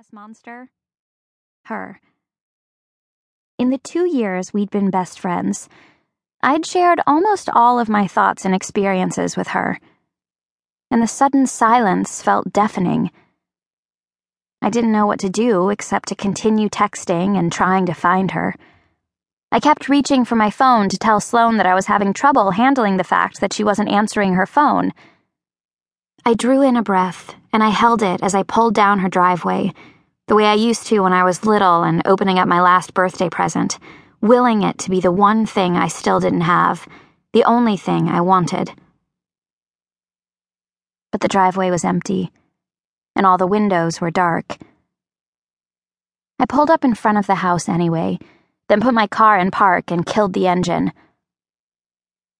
Ness monster? Her. In the two years we'd been best friends, I'd shared almost all of my thoughts and experiences with her, and the sudden silence felt deafening. I didn't know what to do except to continue texting and trying to find her. I kept reaching for my phone to tell Sloane that I was having trouble handling the fact that she wasn't answering her phone. I drew in a breath and I held it as I pulled down her driveway, the way I used to when I was little and opening up my last birthday present, willing it to be the one thing I still didn't have, the only thing I wanted. But the driveway was empty, and all the windows were dark. I pulled up in front of the house anyway, then put my car in park and killed the engine.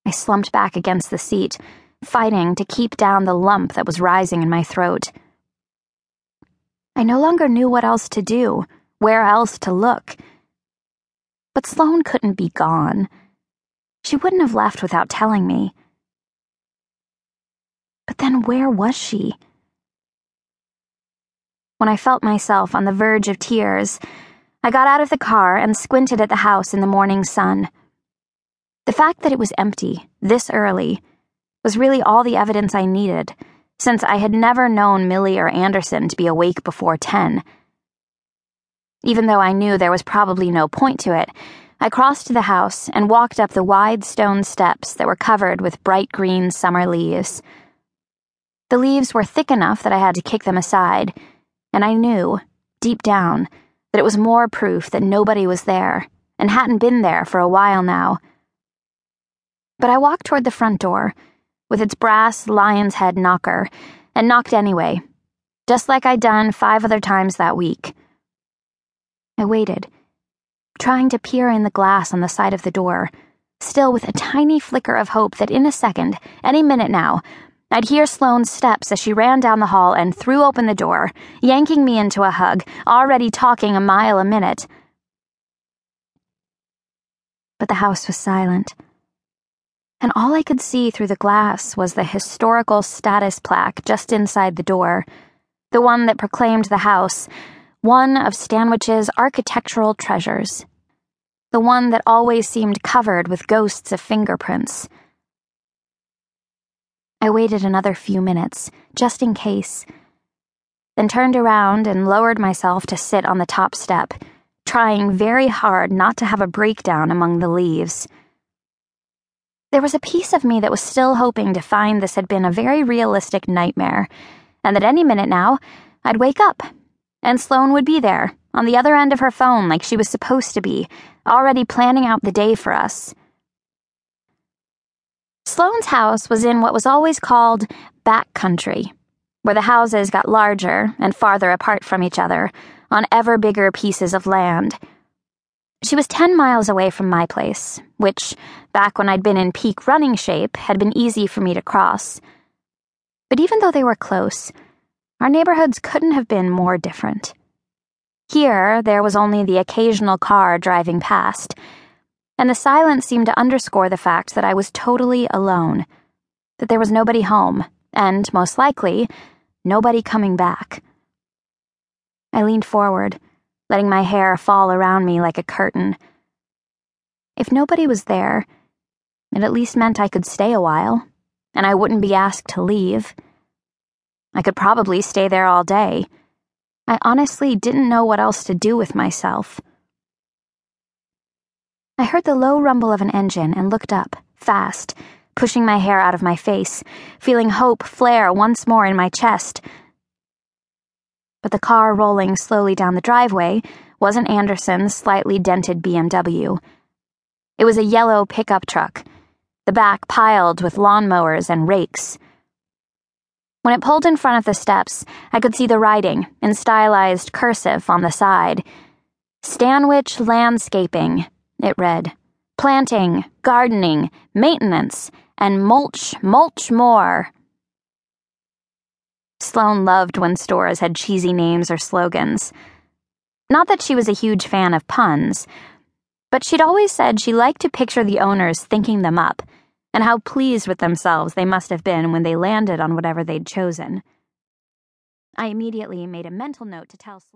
I slumped back against the seat fighting to keep down the lump that was rising in my throat. I no longer knew what else to do, where else to look. But Sloane couldn't be gone. She wouldn't have left without telling me. But then where was she? When I felt myself on the verge of tears, I got out of the car and squinted at the house in the morning sun. The fact that it was empty, this early, was really all the evidence I needed, since I had never known Millie or Anderson to be awake before 10. Even though I knew there was probably no point to it, I crossed the house and walked up the wide stone steps that were covered with bright green summer leaves. The leaves were thick enough that I had to kick them aside, and I knew, deep down, that it was more proof that nobody was there and hadn't been there for a while now. But I walked toward the front door with its brass lion's head knocker, and knocked anyway, just like I'd done five other times that week. I waited, trying to peer in the glass on the side of the door, still with a tiny flicker of hope that in a second, any minute now, I'd hear Sloane's steps as she ran down the hall and threw open the door, yanking me into a hug, already talking a mile a minute. But the house was silent and all I could see through the glass was the historical status plaque just inside the door, the one that proclaimed the house one of Stanwich's architectural treasures, the one that always seemed covered with ghosts of fingerprints. I waited another few minutes, just in case, then turned around and lowered myself to sit on the top step, trying very hard not to have a breakdown among the leaves. There was a piece of me that was still hoping to find this had been a very realistic nightmare, and that any minute now, I'd wake up, and Sloane would be there, on the other end of her phone like she was supposed to be, already planning out the day for us. Sloane's house was in what was always called back country, where the houses got larger and farther apart from each other, on ever bigger pieces of land. She was 10 miles away from my place, which, back when I'd been in peak running shape, had been easy for me to cross. But even though they were close, our neighborhoods couldn't have been more different. Here, there was only the occasional car driving past, and the silence seemed to underscore the fact that I was totally alone, that there was nobody home, and, most likely, nobody coming back. I leaned forward letting my hair fall around me like a curtain. If nobody was there, it at least meant I could stay a while, and I wouldn't be asked to leave. I could probably stay there all day. I honestly didn't know what else to do with myself. I heard the low rumble of an engine and looked up, fast, pushing my hair out of my face, feeling hope flare once more in my chest the car rolling slowly down the driveway wasn't Anderson's slightly dented BMW. It was a yellow pickup truck, the back piled with lawnmowers and rakes. When it pulled in front of the steps, I could see the writing in stylized cursive on the side. Stanwich Landscaping, it read. Planting, gardening, maintenance, and mulch, mulch more. Sloane loved when stores had cheesy names or slogans. Not that she was a huge fan of puns, but she'd always said she liked to picture the owners thinking them up, and how pleased with themselves they must have been when they landed on whatever they'd chosen. I immediately made a mental note to tell